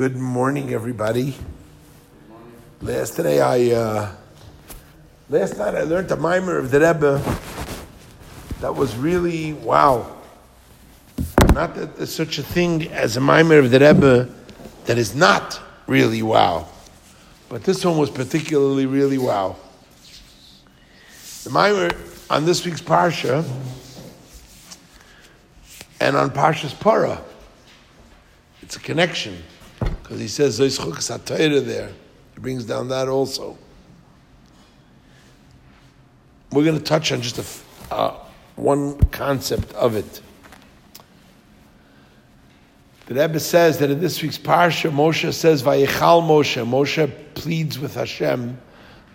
Good morning, everybody. Last day, I uh, last night I learned a mimer of the Rebbe that was really wow. Not that there's such a thing as a mimer of the Rebbe that is not really wow, but this one was particularly really wow. The mimer on this week's parsha and on Parshas Para. It's a connection because he says Zoischuk Satayra there. He brings down that also. We're going to touch on just a, uh, one concept of it. The Rebbe says that in this week's parsha, Moshe says, "Vayichal Moshe." Moshe pleads with Hashem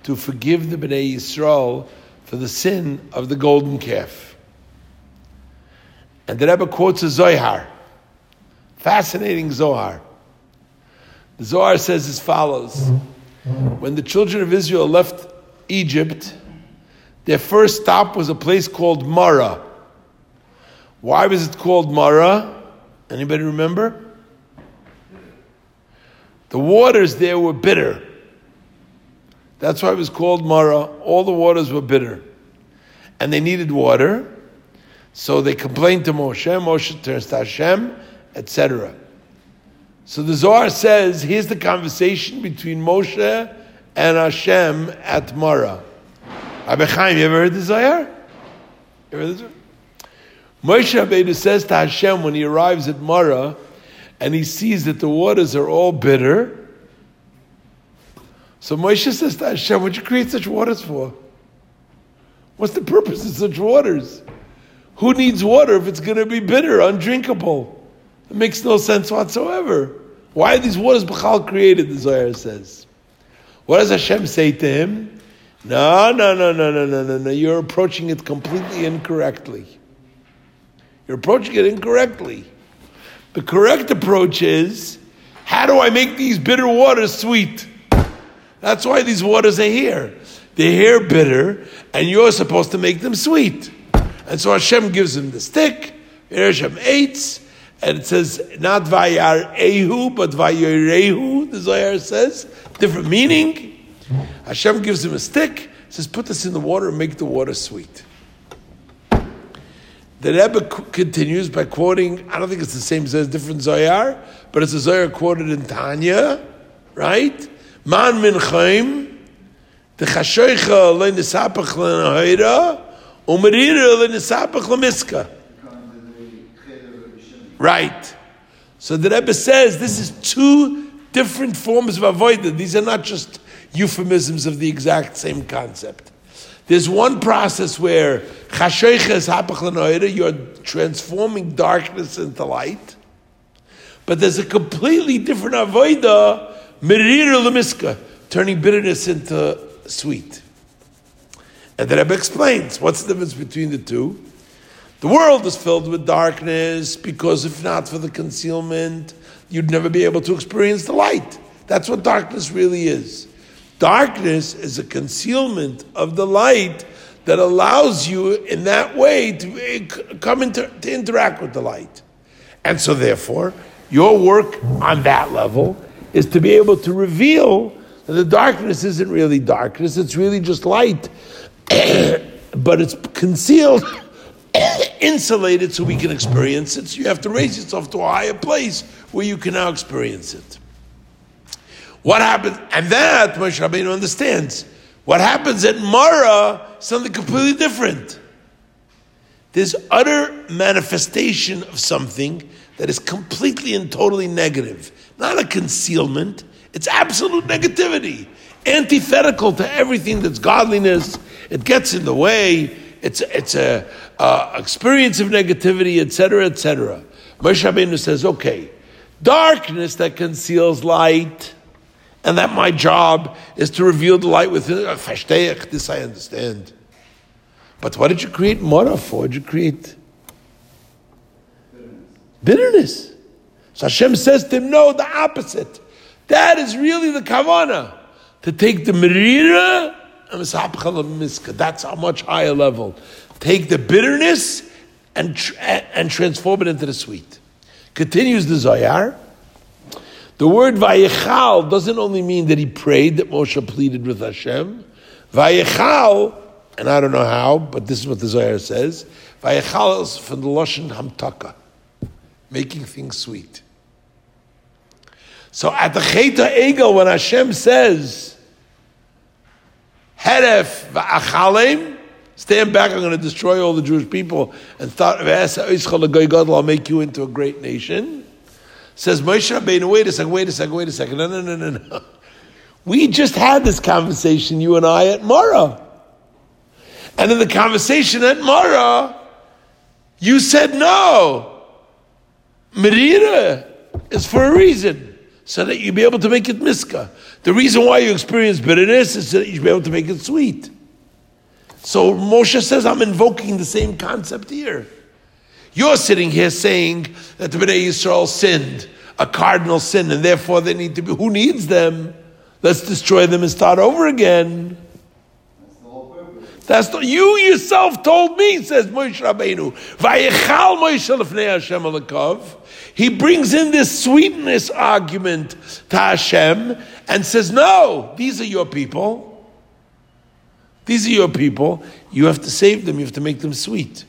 to forgive the Bnei Yisrael for the sin of the golden calf. And the Rebbe quotes a Zohar, fascinating Zohar. The Zohar says as follows: When the children of Israel left Egypt, their first stop was a place called Mara. Why was it called Mara? Anybody remember? The waters there were bitter. That's why it was called Mara. All the waters were bitter. And they needed water. So they complained to Moshe. Moshe turns to Hashem, etc. So the Zohar says, here's the conversation between Moshe and Hashem at Mara. Rabbi Chaim, you ever heard the Zohar? You ever heard? Moshe Rabbeinu says to Hashem when he arrives at Mara, and he sees that the waters are all bitter. So Moshe says to Hashem, "What'd you create such waters for? What's the purpose of such waters? Who needs water if it's going to be bitter, undrinkable? It makes no sense whatsoever. Why are these waters Bechal created?" The Zohar says. What does Hashem say to him? No, no, no, no, no, no, no, no. You're approaching it completely incorrectly. You're approaching it incorrectly. The correct approach is how do I make these bitter waters sweet? That's why these waters are here. They're here bitter, and you're supposed to make them sweet. And so Hashem gives him the stick, Hashem eats, and it says not Vayar Ehu, but Vayarehu, the Zohar says, different meaning. Hashem gives him a stick, says, put this in the water and make the water sweet. The Rebbe continues by quoting, I don't think it's the same, says different Zohar, but it's a Zohar quoted in Tanya, right? Man min chaim, the chashoicha le nisapach le nahira, umerira le nisapach le miska. Right. So the Rebbe says this is two different forms of avoidance. These are not just euphemisms of the exact same concept. There's one process where you're transforming darkness into light, but there's a completely different avoida, merira lemiska, turning bitterness into sweet. And the Rebbe explains what's the difference between the two. The world is filled with darkness because if not for the concealment, you'd never be able to experience the light. That's what darkness really is. Darkness is a concealment of the light that allows you in that way to eh, come into to interact with the light. And so therefore, your work on that level is to be able to reveal that the darkness isn't really darkness, it's really just light. but it's concealed, insulated so we can experience it. So you have to raise yourself to a higher place where you can now experience it. What happens? And that Moshe Rabbeinu understands. What happens at Mara, something completely different. There's utter manifestation of something that is completely and totally negative. Not a concealment, it's absolute negativity. Antithetical to everything that's godliness. It gets in the way. It's, it's a experience of negativity, etc., etc. Moshe Rabbeinu says, okay, darkness that conceals light and that my job is to reveal the light within. Uh, this I understand. But what did you create Mara for? Did you create? Bitterness. So Hashem says to him, no, the opposite. That is really the kavana. To take the merira and That's a much higher level. Take the bitterness and, and transform it into the sweet. Continues the Zohar. The word Vayichal doesn't only mean that he prayed, that Moshe pleaded with Hashem. Vayichal, and I don't know how, but this is what the Zohar says. Vayichal is from the Lashon Hamtaka, making things sweet. So at the Cheta Egel, when Hashem says, Heref va'achalem, stand back, I'm going to destroy all the Jewish people and start, I'll make you into a great nation. Says Moshe Rabbeinu, wait a second, wait a second, wait a second. No, no, no, no, no. We just had this conversation, you and I, at Mara. And in the conversation at Mara, you said no. Merira is for a reason, so that you be able to make it miska. The reason why you experience bitterness is so that you be able to make it sweet. So Moshe says, I'm invoking the same concept here. You're sitting here saying that the Bnei Yisrael sinned, a cardinal sin, and therefore they need to be, who needs them? Let's destroy them and start over again. That's the, you yourself told me, says Moshe Rabbeinu. Vayichal Moshe lefnei Hashem alakov. He brings in this sweetness argument to Hashem and says, no, these are your people. These are your people. You have to save them. You have to make them sweet.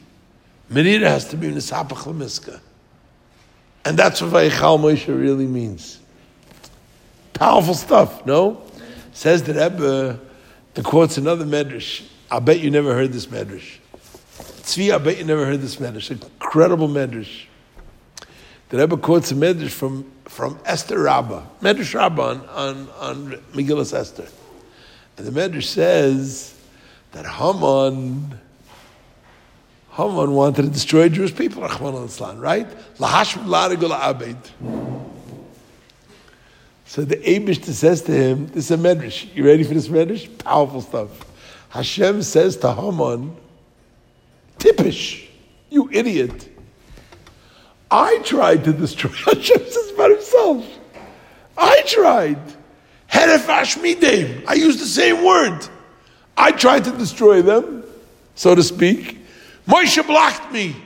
Merira has to be Nisapach Lemiska. And that's what Vayichal Moshe really means. Powerful stuff, no? Says the Rebbe, the quote's another medrash. I bet you never heard this medrash. Tzvi, I bet you never heard this medrash. Incredible medrash. The Rebbe quotes a medrash from, from Esther Rabbah, Medrash Rabbah on, on, on Megillah Esther. And the medrash says that Haman Haman wanted to destroy Jewish people, Rahman right? So the Abishta says to him, this is a medrash. You ready for this medrash? Powerful stuff. Hashem says to Haman, Tippish, you idiot. I tried to destroy Hashem says about himself. I tried. I used the same word. I tried to destroy them, so to speak. Moshe blocked me.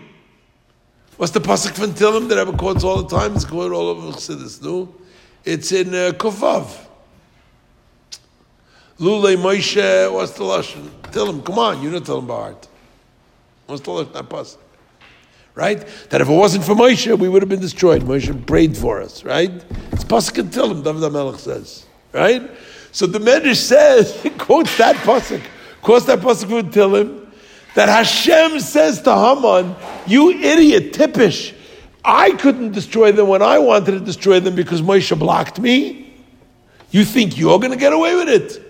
What's the pasuk from Tilim that Rebbe quotes all the time? It's quoted all over Chassidus. No, it's in uh, Kufav. Lule Moshe. What's the lashon? Tilim. Come on, you know Tilim by heart. What's the lashon? That pasuk. Right? That if it wasn't for Moshe, we would have been destroyed. Moshe prayed for us, right? It's Pasuk and Tilim, David HaMelech says. Right? So the Medrash says, quotes that Pasuk, quotes that Pasuk from Tilim, that Hashem says to Haman, You idiot, tippish, I couldn't destroy them when I wanted to destroy them because Moshe blocked me. You think you're going to get away with it?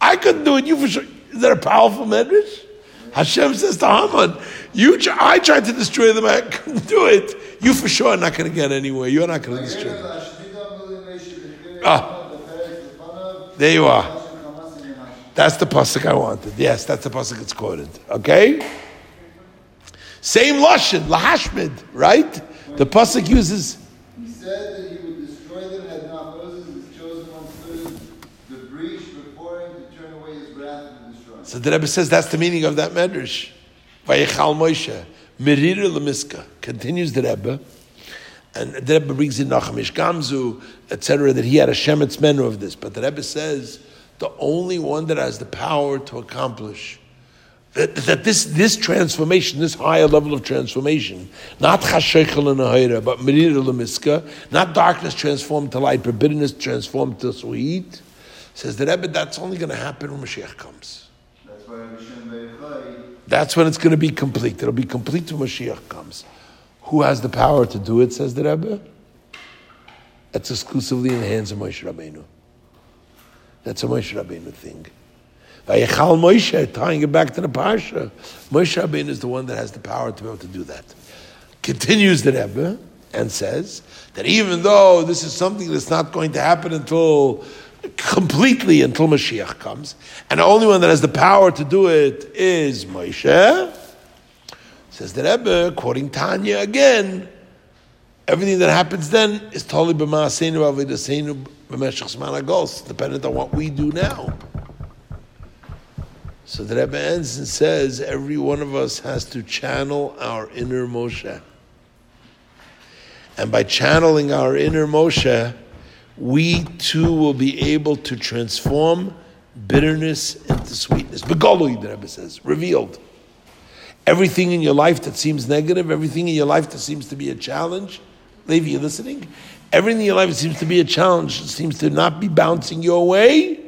I couldn't do it. You for sure. Is that a powerful medrash? Hashem says to Haman, you, I tried to destroy them, I couldn't do it. You for sure are not going to get anywhere. You're not going to destroy them. Ah, there you are. That's the pasuk I wanted. Yes, that's the pasuk it's quoted. Okay. Same lashon, lahashmid, right? The pasuk uses. He said that he would destroy them had not Moses, his chosen one, stood the breach before him to turn away his wrath and destroy. So the Rebbe says that's the meaning of that medrash. Vayichal Moshe, Merir lemiska. Continues the Rebbe. And the Rebbe brings in Nachum Ish Gamzu, etc., that he had a Shemetz menu of this. But the Rebbe says the only one that has the power to accomplish that, that this, this transformation, this higher level of transformation, not chashechel and ahira, but merira lemiska, not darkness transformed to light, but bitterness transformed to sweet, says the Rebbe, that's only going to happen when Mashiach comes. That's why Hashem Beichai, That's when it's going to be complete. It'll be complete when Mashiach comes. Who has the power to do it, says the Rebbe? That's exclusively in the hands of Moshe Rabbeinu. That's a Moshe Rabbeinu thing. Vayichal Moshe, tying it back to the Parsha. Moshe Rabbeinu is the one that has the power to be able to do that. Continues the Rebbe and says that even though this is something that's not going to happen until completely until Mashiach comes, and the only one that has the power to do it is Moshe, says the Rebbe, quoting Tanya again, everything that happens then is totally b'ma'aseinu avodaseinu b'meshach zman hagos, dependent on what we do now. So the Rebbe ends and says, every one of us has to channel our inner Moshe. And by channeling our inner Moshe, we too will be able to transform bitterness into sweetness. Begolui, the Rebbe says, revealed. Everything in your life that seems negative, everything in your life that seems to be a challenge, Levi, you listening? Everything in your life seems to be a challenge, seems to not be bouncing your way.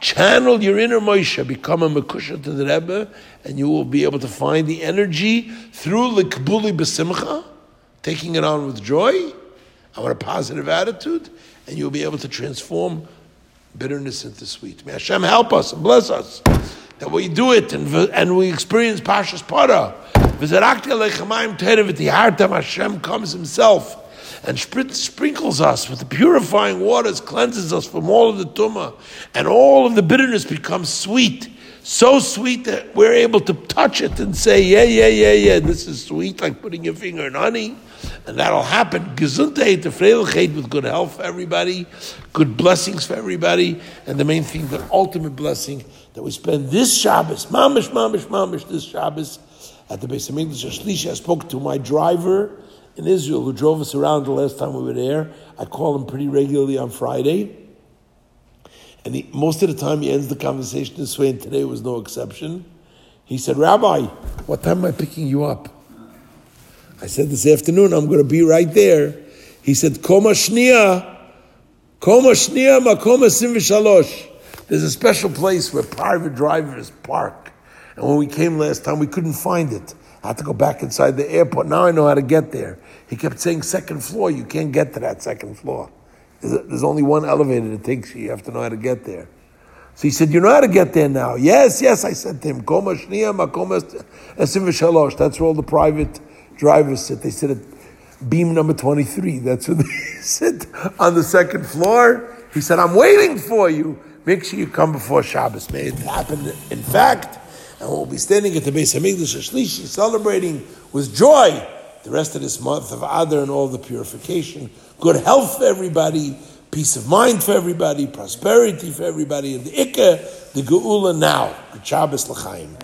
Channel your inner Moshe, become a Mekusha to the Rebbe, and you will be able to find the energy through the Likbuli Besimcha, taking it on with joy, a positive attitude, and you'll be able to transform bitterness into sweet. May Hashem help us and bless us that we do it and, and we experience Pashas Para. Hashem comes himself and sprinkles us with the purifying waters, cleanses us from all of the tumah, and all of the bitterness becomes sweet. So sweet that we're able to touch it and say, yeah, yeah, yeah, yeah, this is sweet, like putting your finger in honey. And that'll happen. The with good health for everybody, good blessings for everybody, and the main thing, the ultimate blessing, that we spend this Shabbos, mamish, mamish, mamish, this Shabbos, at the Beis HaMikdash. I spoke to my driver in Israel who drove us around the last time we were there. I call him pretty regularly on Friday. And he, most of the time he ends the conversation this way, and today was no exception. He said, Rabbi, what time am I picking you up? I said, this afternoon, I'm going to be right there. He said, Koma Shnia, Koma Shnia, Makoma Sim There's a special place where private drivers park. And when we came last time, we couldn't find it. I had to go back inside the airport. Now I know how to get there. He kept saying second floor. You can't get to that second floor. There's only one elevator that takes you. You have to know how to get there. So he said, You know how to get there now? Yes, yes, I said to him. That's where all the private drivers sit. They sit at beam number 23. That's where they sit on the second floor. He said, I'm waiting for you. Make sure you come before Shabbos. May it happen. In fact, and we'll be standing at the Beis HaMikdash Shlishi, celebrating with joy the rest of this month of Adar and all the purification. Good health for everybody, peace of mind for everybody, prosperity for everybody, and the Ikka, the Geula now. Good Shabbos L'chaim.